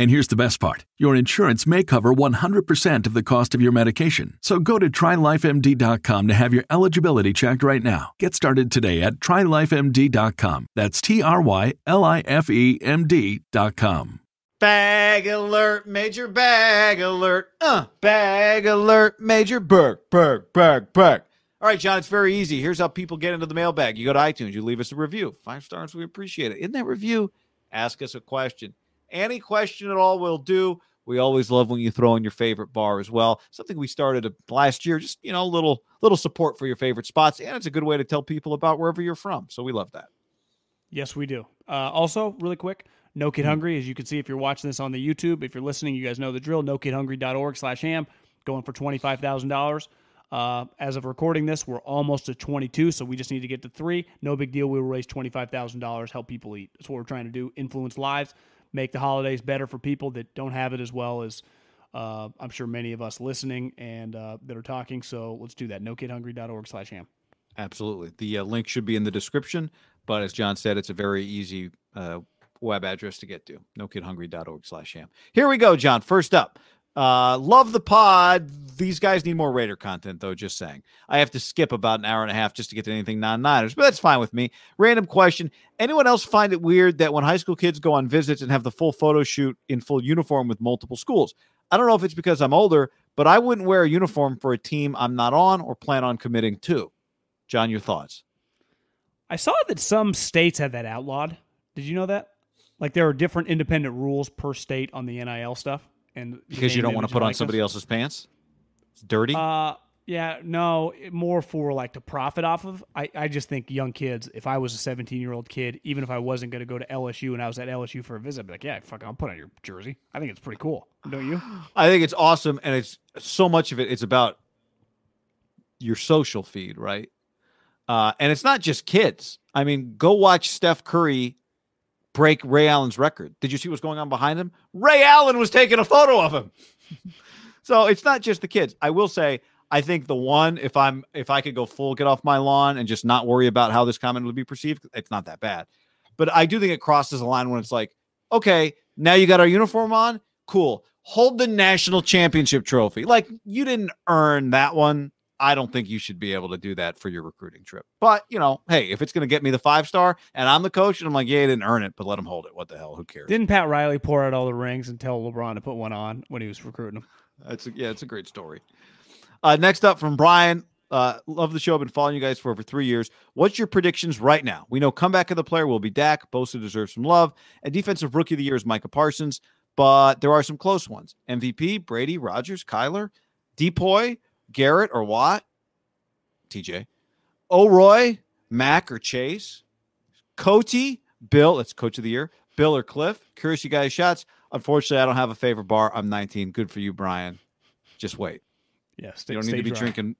And here's the best part your insurance may cover 100% of the cost of your medication. So go to trylifemd.com to have your eligibility checked right now. Get started today at trylifemd.com. That's T R Y L I F E M D.com. Bag alert, major bag alert. Uh, bag alert, major berg, berg, berg, berg. All right, John, it's very easy. Here's how people get into the mailbag. You go to iTunes, you leave us a review. Five stars, we appreciate it. In that review, ask us a question. Any question at all will do. We always love when you throw in your favorite bar as well. Something we started last year, just you know, a little little support for your favorite spots, and it's a good way to tell people about wherever you're from. So we love that. Yes, we do. Uh, also, really quick, No Kid Hungry, as you can see if you're watching this on the YouTube, if you're listening, you guys know the drill. NoKidHungry.org slash ham, going for $25,000. Uh, as of recording this, we're almost at 22, so we just need to get to three. No big deal. We will raise $25,000, help people eat. That's what we're trying to do, influence lives make the holidays better for people that don't have it as well as uh, I'm sure many of us listening and uh, that are talking. So let's do that. NoKidHungry.org slash ham. Absolutely. The uh, link should be in the description, but as John said, it's a very easy uh, web address to get to. NoKidHungry.org slash ham. Here we go, John. First up, uh, love the pod. These guys need more Raider content, though. Just saying. I have to skip about an hour and a half just to get to anything non Niners, but that's fine with me. Random question. Anyone else find it weird that when high school kids go on visits and have the full photo shoot in full uniform with multiple schools? I don't know if it's because I'm older, but I wouldn't wear a uniform for a team I'm not on or plan on committing to. John, your thoughts? I saw that some states have that outlawed. Did you know that? Like there are different independent rules per state on the NIL stuff and because you don't want to put on somebody else's pants. It's dirty. Uh, yeah, no, more for like to profit off of. I, I just think young kids. If I was a 17 year old kid, even if I wasn't going to go to LSU and I was at LSU for a visit, I'd be like, yeah, fuck, I'll put on your jersey. I think it's pretty cool, don't you? I think it's awesome, and it's so much of it. It's about your social feed, right? Uh, and it's not just kids. I mean, go watch Steph Curry break Ray Allen's record. Did you see what's going on behind him? Ray Allen was taking a photo of him. So it's not just the kids. I will say, I think the one, if I'm, if I could go full get off my lawn and just not worry about how this comment would be perceived, it's not that bad. But I do think it crosses a line when it's like, okay, now you got our uniform on, cool. Hold the national championship trophy. Like you didn't earn that one. I don't think you should be able to do that for your recruiting trip. But you know, hey, if it's going to get me the five star and I'm the coach and I'm like, yeah, I didn't earn it, but let him hold it. What the hell? Who cares? Didn't Pat Riley pour out all the rings and tell LeBron to put one on when he was recruiting him? That's a, yeah, it's a great story. Uh, next up from Brian. Uh, love the show. I've been following you guys for over three years. What's your predictions right now? We know comeback of the player will be Dak. Bosa deserves some love. And defensive rookie of the year is Micah Parsons. But there are some close ones. MVP, Brady, Rodgers, Kyler, Depoy, Garrett, or Watt. TJ. O'Roy, Mac or Chase. Coty, Bill, that's coach of the year. Bill or Kliff. Curious you guys' shots. Unfortunately, I don't have a favorite bar. I'm 19. Good for you, Brian. Just wait. Yeah, stay, You don't need to be dry. drinking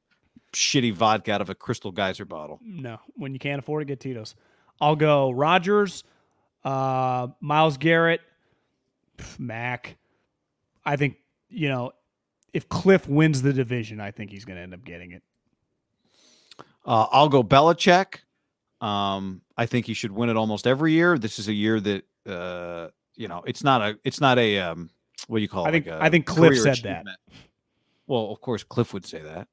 shitty vodka out of a crystal geyser bottle. No, when you can't afford to get Tito's. I'll go Rodgers, uh, Myles Garrett, Mac. I think you know if Kliff wins the division, I think he's going to end up getting it. Uh, I'll go Belichick. Um, I think he should win it almost every year. This is a year that uh, you know, it's not a, it's not a, um, what do you call it? I think- Like I think Kliff said that. Well, of course, Kliff would say that.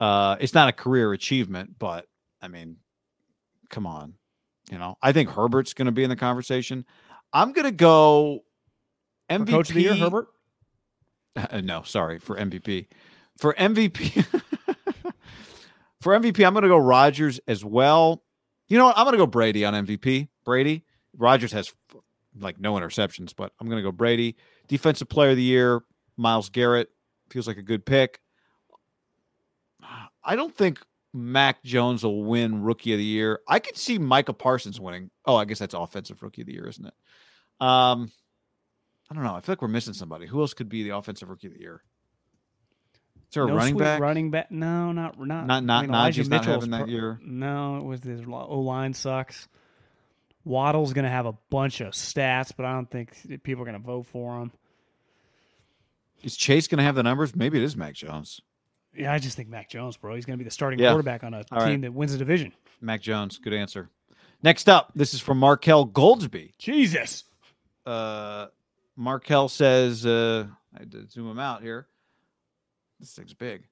Uh, it's not a career achievement, but I mean, come on, you know. I think Herbert's going to be in the conversation. I'm going to go For MVP. Coach of the year, Herbert. Uh, no, sorry for MVP. For MVP, for MVP, I'm going to go Rodgers as well. You know what? I'm going to go Brady on MVP. Brady. Rodgers has like no interceptions, but I'm going to go Brady. Defensive Player of the Year, Myles Garrett feels like a good pick. I don't think Mac Jones will win Rookie of the Year. I could see Micah Parsons winning. Oh, I guess that's Offensive Rookie of the Year, isn't it? Um, I don't know. I feel like we're missing somebody. Who else could be the Offensive Rookie of the Year? Is there a no running back? Running back? No, not not Not- not- I mean, Elijah not having that year? No, it was his O line sucks. Waddle's going to have a bunch of stats, but I don't think people are going to vote for him. Is Chase going to have the numbers? Maybe it is Mac Jones. Yeah, I just think Mac Jones, bro. He's going to be the starting Yeah. quarterback on a All team right. that wins the division. Mac Jones. Good answer. Next up, this is from Markel Goldsby. Jesus. Uh, Markel says, uh, I had to zoom him out here. This thing's big.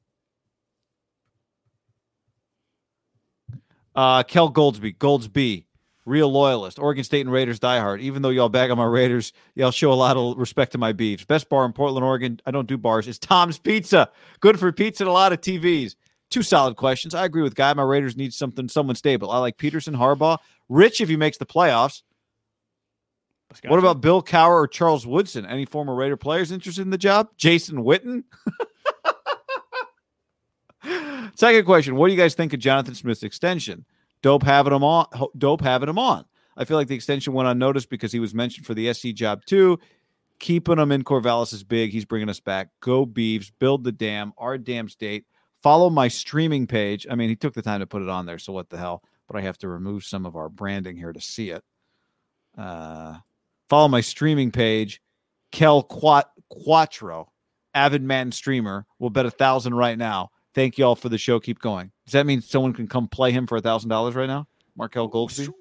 Uh, Kel Goldsby, Goldsby, real loyalist, Oregon State and Raiders diehard. Even though y'all bag on my Raiders, y'all show a lot of respect to my beefs. Best bar in Portland, Oregon. I don't do bars. It's Tom's Pizza. Good for pizza and a lot of TVs. Two solid questions. I agree with Guy. My Raiders need something, someone stable. I like Petersen, Harbaugh, Rich if he makes the playoffs. What about Bill Cowher or Charles Woodson? Any former Raider players interested in the job? Jason Witten? Second question: What do you guys think of Jonathan Smith's extension? Dope having him on. Dope having him on. I feel like the extension went unnoticed because he was mentioned for the SC job too. Keeping him in Corvallis is big. He's bringing us back. Go Beavs. Build the dam. Our dam state. Follow my streaming page. I mean, he took the time to put it on there, so what the hell? But I have to remove some of our branding here to see it. Uh, follow my streaming page, Kel Quat Quattro, avid man streamer. We'll bet a thousand right now. Thank you all for the show. Keep going. Does that mean someone can come play him for a thousand dollars right now? Markel Goldsby.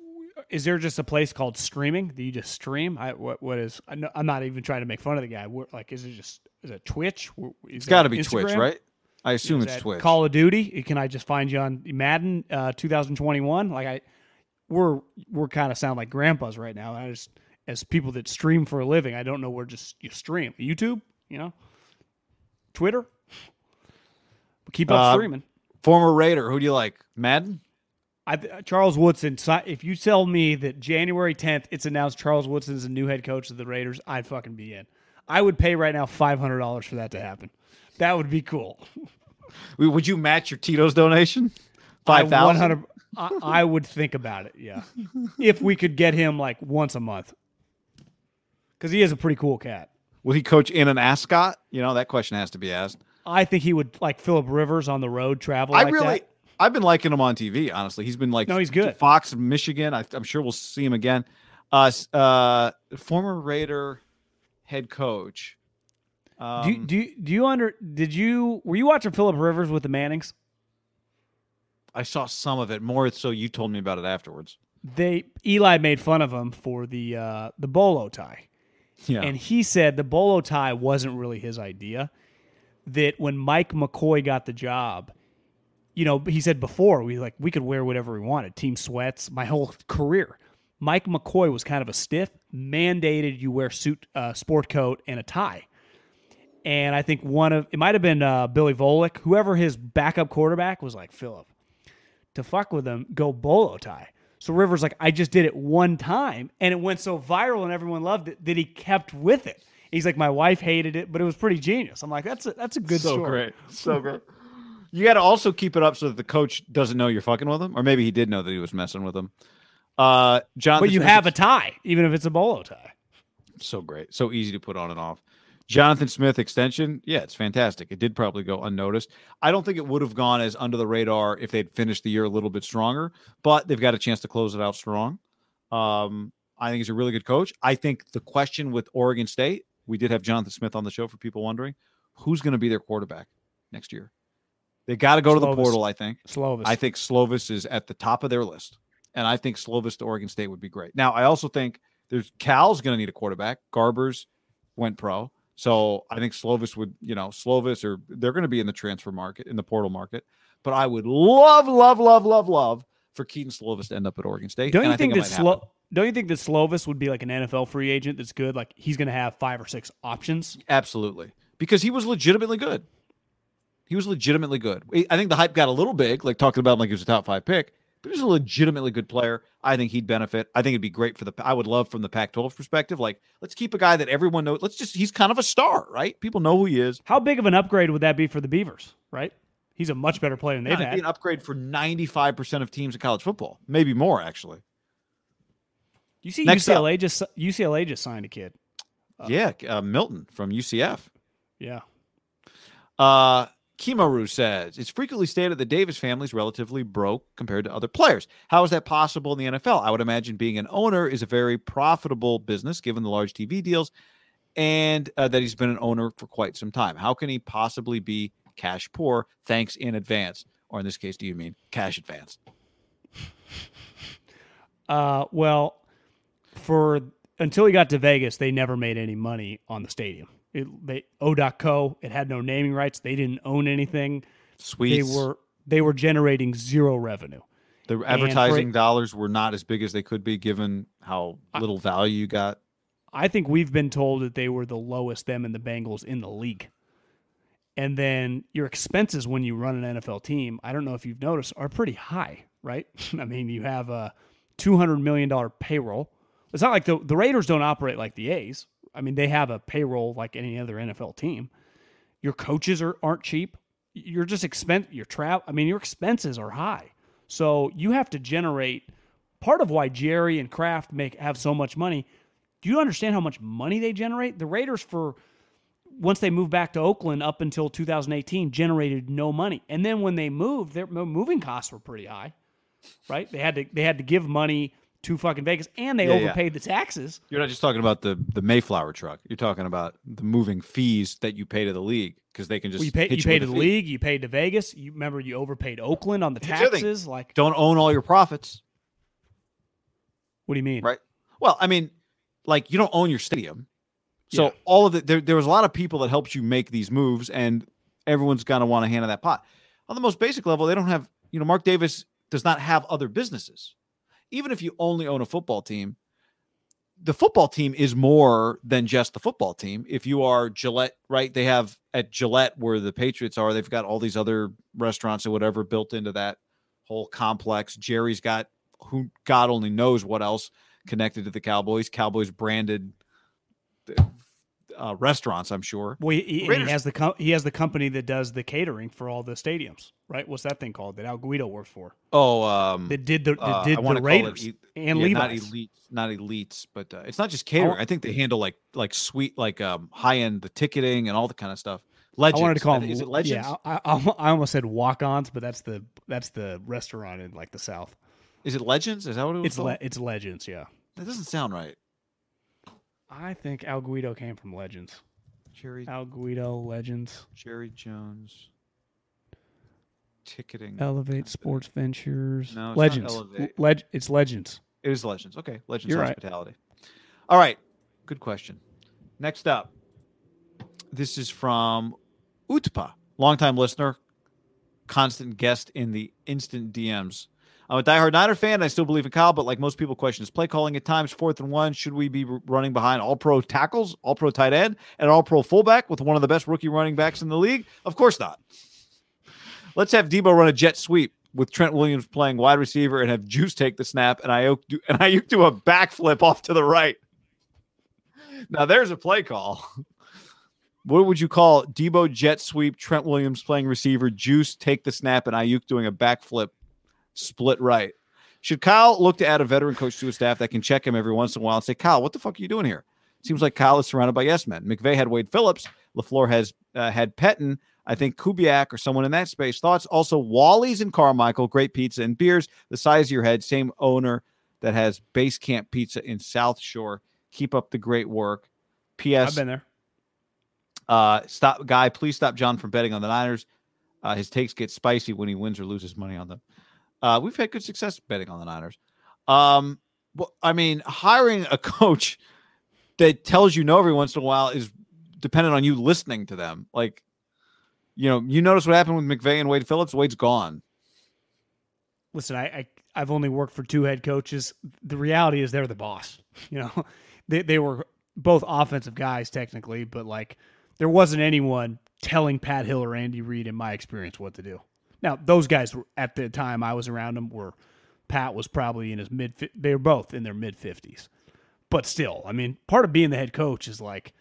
Is there just a place called streaming? Do you just stream? I, what what is? I'm not even trying to make fun of the guy. What, like, is it just is it Twitch? Is It's that got to be Twitch, right? I assume Is it's Twitch. Call of Duty. Can I just find you on Madden uh, 2021? Like I, we're we're kind of sound like grandpas right now. I just as people that stream for a living, I don't know where just you stream YouTube. You know, Twitter. But keep up Uh, streaming. Former Raider. Who do you like? Madden. I, Charles Woodson. If you tell me that January 10th it's announced Charles Woodson is the new head coach of the Raiders, I'd fucking be in. I would pay right now five hundred dollars for that to happen. That would be cool. Would you match your Tito's donation? I Five thousand. 100 I, I would think about it. Yeah, if we could get him like once a month, because he is a pretty cool cat. Will he coach in an ascot? You know that question has to be asked. I think he would like Philip Rivers on the road travel. I like really, that. I've been liking him on TV. Honestly, he's been like No, he's good. Fox, Michigan. I, I'm sure we'll see him again. Uh, uh, former Raider head coach. Um, do you, do you, do you under did you were you watching Philip Rivers with the Mannings? I saw some of it more so you told me about it afterwards. They Eli made fun of him for the uh, the bolo tie. Yeah. And he said the bolo tie wasn't really his idea. That when Mike McCoy got the job, you know, he said before we like we could wear whatever we wanted, team sweats, my whole career. Mike McCoy was kind of a stiff, mandated you wear suit, uh, sport coat, and a tie. And I think one of it might have been uh, Billy Volek, whoever his backup quarterback was like Philip to fuck with him, go bolo tie. So Rivers like, I just did it one time, and it went so viral, and everyone loved it that he kept with it. He's like, my wife hated it, but it was pretty genius. I'm like, that's a, that's a good so story. great, so great. You got to also keep it up so that the coach doesn't know you're fucking with him, or maybe he did know that he was messing with him. Uh, John, But you have a tie, even if it's a bolo tie. so great, so easy to put on and off. Jonathan Smith extension, yeah, it's fantastic. It did probably go unnoticed. I don't think it would have gone as under the radar if they'd finished the year a little bit stronger, but they've got a chance to close it out strong. Um, I think he's a really good coach. I think the question with Oregon State, we did have Jonathan Smith on the show for people wondering who's going to be their quarterback next year. They got to go to the portal, I think. Slovis. I think Slovis is at the top of their list. And I think Slovis to Oregon State would be great. Now, I also think there's Cal's going to need a quarterback. Garbers went pro. So I think Slovis would, you know, Slovis or they're going to be in the transfer market, in the portal market. But I would love, love, love, love, love for Kedon Slovis to end up at Oregon State. Don't and you I think, it that. Slo- Don't you think that Slovis would be like an NFL free agent that's good? Like he's going to have five or six options. Absolutely. Because he was legitimately good. He was legitimately good. I think the hype got a little big, like talking about him like he was a top five pick, but he's a legitimately good player. I think he'd benefit. I think it'd be great for the, I would love from the Pac 12 perspective. Like, let's keep a guy that everyone knows. Let's just, he's kind of a star, right? People know who he is. How big of an upgrade would that be for the Beavers? Right? He's a much better player than they've Yeah, had. be an upgrade for 95% of teams in college football, maybe more, actually. You see, Next up. UCLA just UCLA just signed a kid. yeah. Uh, Milton from UCF. Yeah. Uh, Kimaru says it's frequently stated the Davis family is relatively broke compared to other players. How is that possible in the NFL? I would imagine being an owner is a very profitable business given the large TV deals and uh, that he's been an owner for quite some time. How can he possibly be cash poor? Thanks in advance. Or in this case, do you mean cash advance? Uh, well, for until he got to Vegas, they never made any money on the stadium. It, they O.co. It had no naming rights. They didn't own anything. Sweet. They were they were generating zero revenue. the advertising it- dollars were not as big as they could be given how little value you got. I think we've been told that they were the lowest them and the Bengals in the league. And then your expenses when you run an NFL team, I don't know if you've noticed, are pretty high, right? I mean, you have a $200 million payroll. It's not like the, the Raiders don't operate like the A's. I mean, they have a payroll like any other NFL team. Your coaches are, aren't cheap. You're just expense your travel. I mean, your expenses are high. So you have to generate part of why Jerry and Kraft make have so much money. Do you understand how much money they generate? The Raiders for once they moved back to Oakland up until 2018 generated no money. And then when they moved, their moving costs were pretty high. Right? They had to they had to give money to fucking Vegas and they Yeah, yeah. overpaid the taxes. You're not just talking about the the Mayflower truck. You're talking about the moving fees that you pay to the league because they can just Well, you pay hit you pay to the fee. league, you paid to Vegas. You remember you overpaid Oakland on the taxes. Like Don't own all your profits, what do you mean? right? Well, I mean, like you don't own your stadium, so Yeah. all of the there, there was a lot of people that helped you make these moves, and everyone's gonna want a hand of that pot. On the most basic level, they don't have you know Mark Davis does not have other businesses. Even if you only own a football team, the football team is more than just the football team. If you are Gillette, right? They have at Gillette where the Patriots are, they've got all these other restaurants or whatever built into that whole complex. Jerry's got who God only knows what else connected to the Cowboys. Cowboys branded uh, restaurants, I'm sure. Well, he, he, he has the co- he has the company that does the catering for all the stadiums, right? What's that thing called that Al Guido works for? Oh, um, That did the that uh, did I wanna the it Raiders e- and yeah, not elites, not elites, but uh, it's not just catering. I, think they handle like like sweet, like um high end the ticketing and all the kind of stuff. Legends. I wanted to call them. Is it Legends? Yeah, I, I, I almost said walk-ons, but that's the that's the restaurant in like the South. Is it Legends? Is that what it was? It's called? le- it's Legends. Yeah, that doesn't sound right. I think Al Guido came from Legends. Jerry Al Guido, Legends, Jerry Jones. Ticketing. Elevate Sports Ventures, No, it's Legends. Elevate. Leg- it's Legends. It is Legends. Okay, Legends You're right. Hospitality. All right, good question. Next up, this is from Utpa, longtime listener, constant guest in the instant DMs. I'm a diehard Niner fan. I still believe in Kyle, but like most people, question his play calling at times. Fourth and one, should we be running behind all pro tackles, all pro tight end, and all pro fullback with one of the best rookie running backs in the league? Of course not. Let's have Deebo run a jet sweep with Trent Williams playing wide receiver and have Juice take the snap and Aiyuk do, and Aiyuk do a backflip off to the right. Now there's a play call. What would you call Deebo jet sweep, Trent Williams playing receiver, Juice take the snap, and Aiyuk doing a backflip split right? Should Kyle look to add a veteran coach to his staff that can check him every once in a while and say, Kyle, what the fuck are you doing here? Seems like Kyle is surrounded by yes men. McVay had Wade Phillips. LaFleur has uh, had Pettine. I think Kubiak or someone in that space. Thoughts also Wally's and Carmichael, great pizza and beers, the size of your head, same owner that has Base Camp Pizza in South Shore. Keep up the great work. P.S. I've been there. Uh, stop, guy. Please stop John from betting on the Niners. Uh, his takes get spicy when he wins or loses money on them. Uh, we've had good success betting on the Niners. Um, well, I mean, hiring a coach that tells you no every once in a while is dependent on you listening to them. Like, you know, you notice what happened with McVay and Wade Phillips. Wade's gone. Listen, I, I I've only worked for two head coaches. The reality is they're the boss. You know, they they were both offensive guys technically, but like there wasn't anyone telling Pat Hill or Andy Reid, in my experience, what to do. Now those guys were at the time I was around them were Pat was probably in his mid. They were both in their mid fifties, but still, I mean, part of being the head coach is like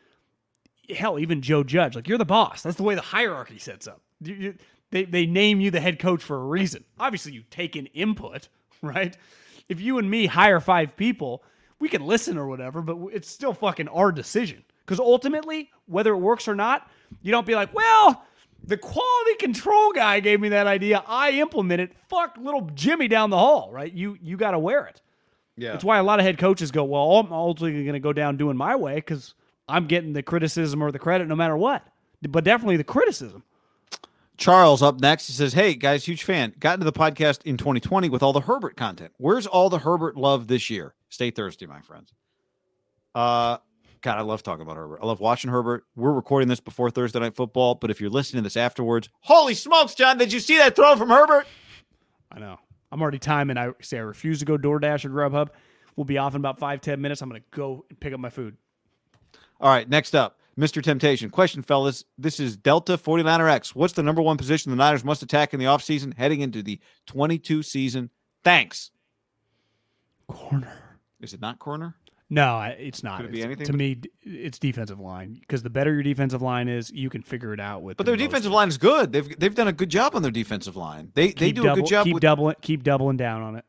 hell, even Joe Judge, like you're the boss. That's the way the hierarchy sets up. You, you, they they name you the head coach for a reason. Obviously, you take in input, right? If you and me hire five people, we can listen or whatever, but it's still fucking our decision. Because ultimately, whether it works or not, you don't be like, well, the quality control guy gave me that idea. I implement it. Fuck little Jimmy down the hall, right? You you got to wear it. Yeah. That's why a lot of head coaches go, well, I'm ultimately going to go down doing my way because I'm getting the criticism or the credit no matter what. But definitely the criticism. Charles up next. He says, Hey guys, huge fan. Got into the podcast in 2020 with all the Herbert content. Where's all the Herbert love this year? Stay thirsty, my friends. Uh God, I love talking about Herbert. I love watching Herbert. We're recording this before Thursday night football, but if you're listening to this afterwards, holy smokes, John, did you see that throw from Herbert? I know. I'm already timing. I say I refuse to go DoorDash or Grubhub. We'll be off in about five, ten minutes. I'm going to go and pick up my food. All right, next up, Mr. Temptation. Question, fellas. This is Delta 49er X. What's the number one position the Niners must attack in the offseason heading into the 22 season? Thanks. Corner. Is it not corner? No, it's not. Could it be It's- anything To but- me, it's defensive line because the better your defensive line is, you can figure it out with. But their defensive line is good. They've they've done a good job on their defensive line. They they Keep do double- a good job Keep with doubling. Keep doubling down on it.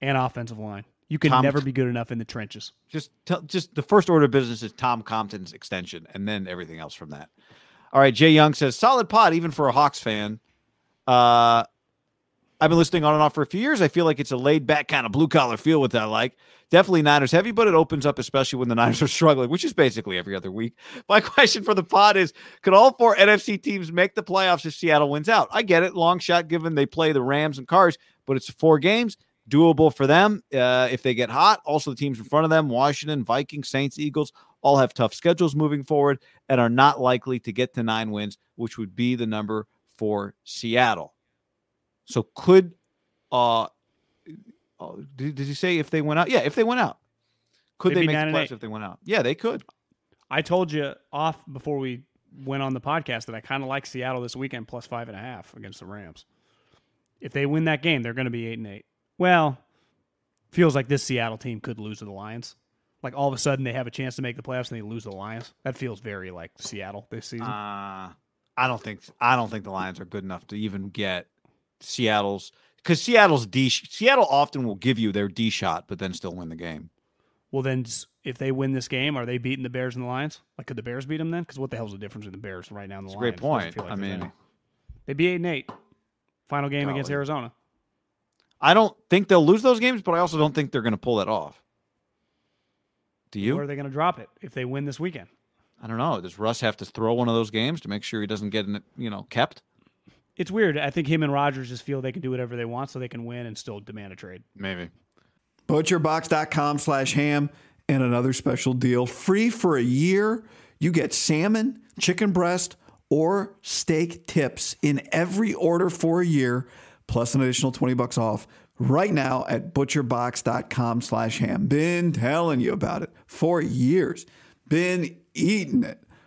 And offensive line. You can Tom- never be good enough in the trenches. just tell, just the first order of business is Tom Compton's extension, and then everything else from that. All right, Jay Young says solid pot even for a Hawks fan. Uh, I've been listening on and off for a few years. I feel like it's a laid back kind of blue collar feel, which I like. Definitely Niners heavy, but it opens up, especially when the Niners are struggling, which is basically every other week. My question for the pod is Could all four NFC teams make the playoffs if Seattle wins out? I get it. Long shot given they play the Rams and Cars, but it's four games. Doable for them uh, if they get hot. Also, the teams in front of them Washington, Vikings, Saints, Eagles all have tough schedules moving forward and are not likely to get to nine wins, which would be the number for Seattle. So could uh, uh did, did he say if they went out? Yeah, if they went out. Could They'd they make the playoffs if they went out? Yeah, they could. I told you off before we went on the podcast that I kind of like Seattle this weekend plus five and a half against the Rams. If they win that game, they're going to be eight and eight. Well, feels like this Seattle team could lose to the Lions. Like all of a sudden they have a chance to make the playoffs and they lose to the Lions. That feels very like Seattle this season. Uh, I don't think I don't think the Lions are good enough to even get Seattle's because Seattle's D Seattle often will give you their D shot, but then still win the game. well, then if they win this game, are they beating the Bears and the Lions? Like, could the Bears beat them then? Because what the hell's the difference in the Bears right now and the Lions? great point. like I mean, any. they'd be eight and eight. Final game against Arizona. I don't think they'll lose those games, but I also don't think they're going to pull that off. Do you? Where are they going to drop it if they win this weekend? I don't know. Does Russ have to throw one of those games to make sure he doesn't get in, you know kept? It's weird. I think him and Rodgers just feel they can do whatever they want, so they can win and still demand a trade. Maybe. Butcherbox.com slash ham and another special deal. Free for a year. You get salmon, chicken breast, or steak tips in every order for a year, plus an additional 20 bucks off right now at butcherbox.com slash ham. Been telling you about it for years. Been eating it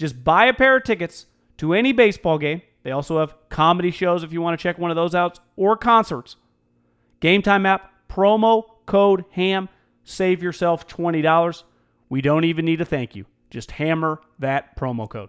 just buy a pair of tickets to any baseball game. They also have comedy shows if you want to check one of those out or concerts. Game Time app, promo code HAM, save yourself $20. We don't even need a thank you. Just hammer that promo code.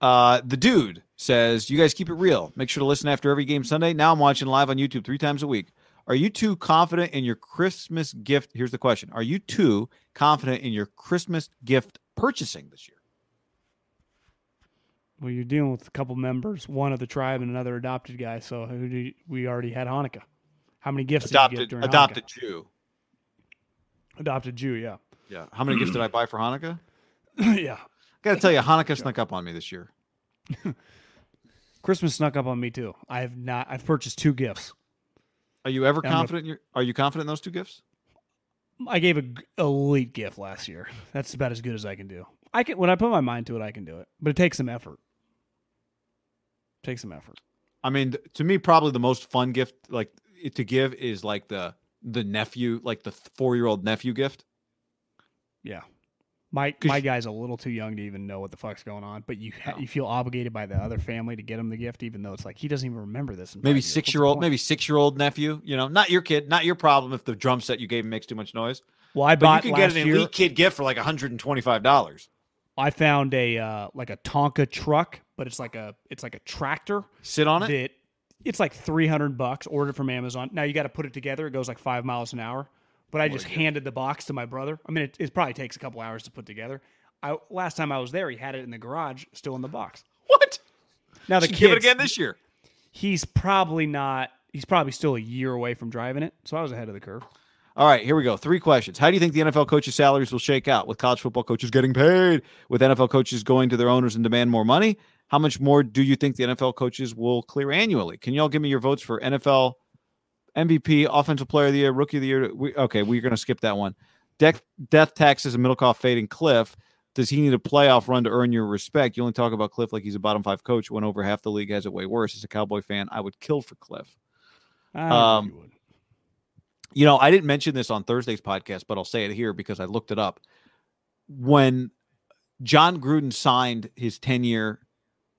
Uh, the dude says, "You guys keep it real. Make sure to listen after every game Sunday. Now I'm watching live on YouTube three times a week. Are you too confident in your Christmas gift? Here's the question: Are you too confident in your Christmas gift purchasing this year?" Well, you're dealing with a couple members, one of the tribe and another adopted guy. So who do you, we already had Hanukkah? How many gifts did you Adopted during adopted Hanukkah? Jew. Adopted Jew, yeah, Yeah. How many gifts did I buy for Hanukkah? yeah. Got to tell you, Hanukkah snuck up on me this year. Christmas snuck up on me too. I have not. I've purchased two gifts. Are you ever I'm confident? in your, are you confident in those two gifts? I gave a g- elite gift last year. That's about as good as I can do. I can when I put my mind to it, I can do it, but it takes some effort. takes some effort. I mean, to me, probably the most fun gift like to give is like the the nephew, like the four year old nephew gift. Yeah. My my guy's a little too young to even know what the fuck's going on, but you ha- you feel obligated by the other family to get him the gift, even though it's like he doesn't even remember this. Maybe years. What's the six year old, maybe six year old nephew. You know, not your kid, not your problem if the drum set you gave him makes too much noise. Well, I But bought you can get an year. elite kid gift for like one hundred and twenty five dollars. I found a uh, like a Tonka truck, but it's like a it's like a tractor Sit on it. that it's like three hundred bucks. Ordered from Amazon. Now you got to put it together. It goes like five miles an hour. But I just handed the box to my brother. I mean, it, it probably takes a couple hours to put together. I last time I was there, he had it in the garage, still in the box. What? Now the Should give it again this year. He's probably not. He's probably still a year away from driving it. So I was ahead of the curve. All right, here we go. Three questions. How do you think the NFL coaches' salaries will shake out with college football coaches getting paid, with NFL coaches going to their owners and demand more money? How much more do you think the NFL coaches will clear annually? Can you all give me your votes for NFL MVP, Offensive Player of the Year, Rookie of the Year? We, okay, we're going to skip that one. Death, death taxes and Middlekauff fading Kliff. Does he need a playoff run to earn your respect? You only talk about Kliff like he's a bottom five coach when over half the league has it way worse. As a Cowboy fan, I would kill for Kliff. I don't know if Um, you. You know, I didn't mention this on Thursday's podcast, but I'll say it here because I looked it up. When John Gruden signed his 10 year,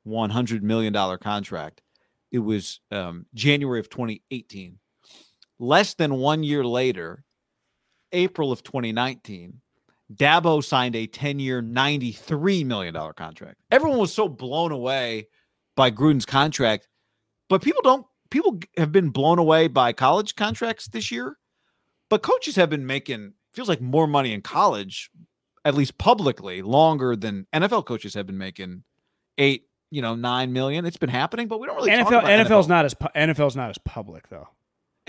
$100 million contract, it was um, January of 2018. Less than one year later, April of 2019, Dabo signed a 10 year, $93 million contract. Everyone was so blown away by Gruden's contract, but people don't, people have been blown away by college contracts this year, but coaches have been making, feels like more money in college, at least publicly, longer than NFL coaches have been making eight, you know, nine million. It's been happening, but we don't really NFL NFL's NFL. not as NFL's not as public though.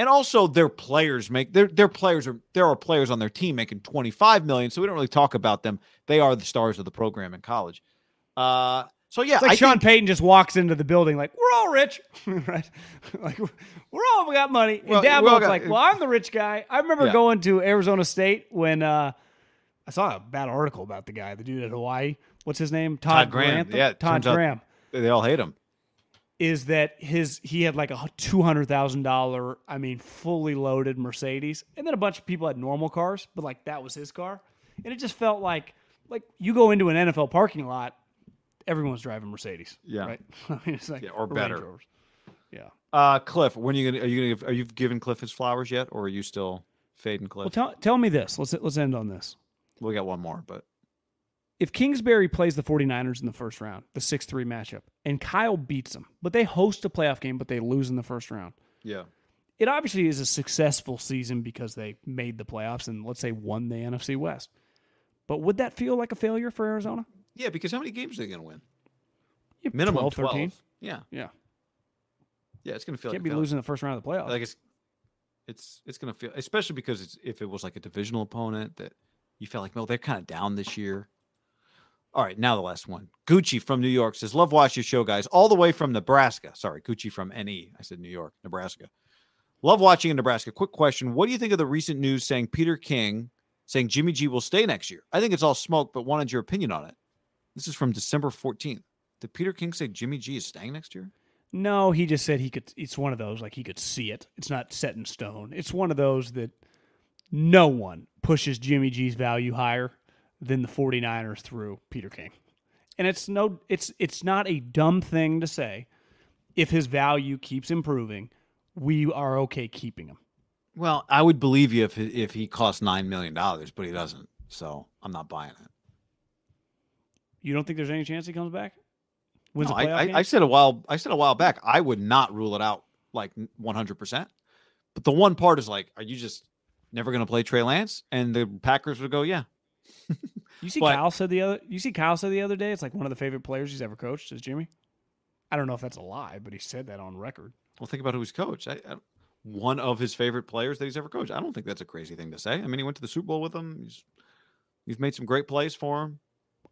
And also their players make their their players are there are players on their team making 25 million, so we don't really talk about them. They are the stars of the program in college. Uh so yeah, It's like I Sean think- Payton just walks into the building like we're all rich, right? like we're all we got money. And Well, we all like, well, I'm the rich guy. I remember Yeah. going to Arizona State when uh, I saw a bad article about the guy, the dude at Hawaii. What's his name? Todd, Todd Graham. Grantham? Yeah, Todd out- Graham. they all hate him. Is that his? He had like a two hundred thousand dollar, I mean, fully loaded Mercedes, and then a bunch of people had normal cars, but like that was his car, and it just felt like like you go into an NFL parking lot, everyone's driving Mercedes. Yeah. right. I mean, it's like Yeah, or better. Yeah. Uh Kliff, when are you gonna are you gonna give, are you giving Kliff his flowers yet, or are you still fading Kliff? Well, tell tell me this. Let's let's end on this. we got one more, but If Kingsbury plays the 49ers in the first round, the 6-3 matchup, and Kyle beats them, but they host a playoff game but they lose in the first round. yeah. It obviously is a successful season because they made the playoffs and let's say won the NFC West. But would that feel like a failure for Arizona? Yeah, because how many games are they gonna win? Yeah, Minimum 12, 12. 13. Yeah. Yeah. Yeah, it's gonna feel Can't like be losing the first round of the playoffs. like it's it's it's gonna feel especially because it's if it was like a divisional opponent that you felt like well they're kind of down this year all right now the last one. Gucci from new york says love watch your show guys. All the way from nebraska. Sorry gucci from ne i said new york nebraska. Love watching in nebraska. Quick question. What do you think of the recent news saying peter king saying jimmy g will stay next year? I think it's all smoke but wanted your opinion on it. This is from december 14th did peter king say jimmy g is staying next year? No, he just said he could. It's one of those like he could see it. It's not set in stone. It's one of those that no one pushes Jimmy G's value higher than the 49ers through Peter King. And it's no it's it's not a dumb thing to say. If his value keeps improving, we are okay keeping him. Well, I would believe you if if he cost nine million dollars, but he doesn't. So I'm not buying it. You don't think there's any chance he comes back? No, I, I. I said a while. I said a while back. I would not rule it out like 100. percent But the one part is like, are you just never going to play Trey Lance? And the Packers would go, yeah. You see, But- Kyle said the other. You see, Kyle said the other day. It's like one of the favorite players he's ever coached is Jimmy. I don't know if that's a lie, but he said that on record. Well, think about who he's coached. I, I, one of his favorite players that he's ever coached. I don't think that's a crazy thing to say. I mean, he went to the Super Bowl with him. He's he's made some great plays for him.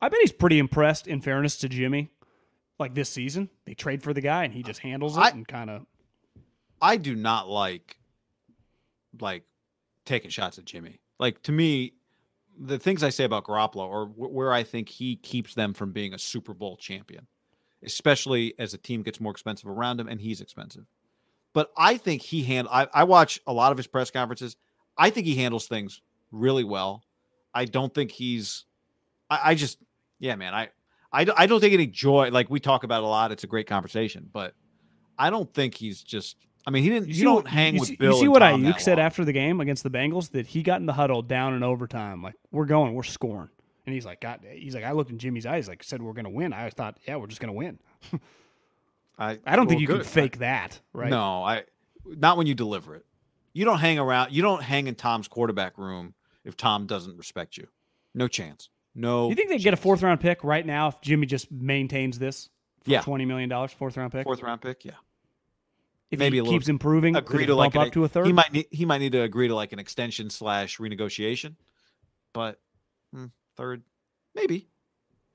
I bet he's pretty impressed. In fairness to Jimmy, like this season, they trade for the guy and he just handles it I- and kind of. I do not like like taking shots at Jimmy. Like to me, the things I say about Garoppolo or wh- where I think he keeps them from being a Super Bowl champion, especially as a team gets more expensive around him and he's expensive. But I think he hand I, I watch a lot of his press conferences. I think he handles things really well. I don't think he's I, I just yeah, man. I I I don't think any joy like we talk about a lot. It's a great conversation, but I don't think he's just. I mean, he didn't. You, see don't hang you with see, Bill. You see what Tom Aiyuk said long. after the game against the Bengals that he got in the huddle down in overtime. Like we're going, we're scoring, and he's like, God, he's like, I looked in Jimmy's eyes, like said we're gonna win. I thought, yeah, we're just gonna win. I, I don't think you good. can fake that, right? No, I not when you deliver it. You don't hang around. You don't hang in Tom's quarterback room if Tom doesn't respect you. No chance. No. You think they get a fourth round pick right now if Jimmy just maintains this for Yeah. twenty million dollars, fourth round pick? fourth round pick? Yeah. If maybe he a little- keeps improving, Agree to like an- up to a third. He might need. He might need to agree to like an extension slash renegotiation. But hmm, third, maybe.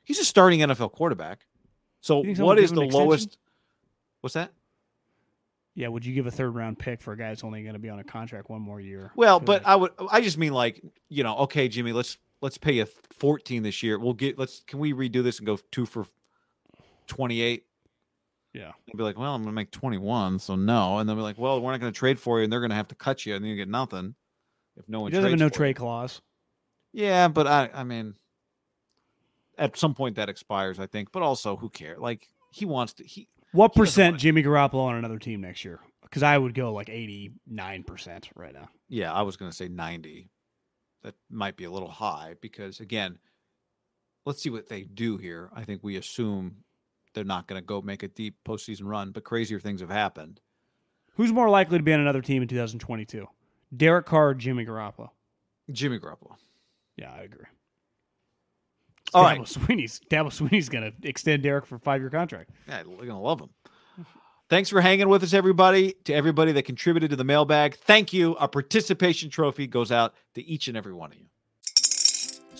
He's a starting NFL quarterback. So You think someone what is the lowest? What's that? yeah, would you give a third round pick for a guy that's only going to be on a contract one more year? Well, but I would. I just mean like you know. Okay, Jimmy. Let's let's pay you fourteen this year. We'll get. Let's. Can we redo this and go two for twenty eight? Yeah, I'd be like, well, I'm going to make 21, so no. And they'll be like, well, we're not going to trade for you, and they're going to have to cut you, and then you get nothing if no he one does have a no trade you. clause. Yeah, but I, I mean, at some point that expires, I think. But also, who cares? Like he wants to. He What He percent. Jimmy Garoppolo on another team next year? Because I would go like eighty nine percent right now. yeah, I was going to say 90. That might be a little high because again, let's see what they do here. I think we assume they're not going to go make a deep postseason run, but crazier things have happened. Who's more likely to be on another team in 2022? Derek Carr or Jimmy Garoppolo? Jimmy Garoppolo. Yeah, I agree. All Dabo right. Swinney's Dabo Swinney's going to extend Derek for a five year contract. Yeah, we're gonna love them. Thanks for hanging with us, everybody. To everybody that contributed to the mailbag, thank you. Our participation trophy goes out to each and every one of you.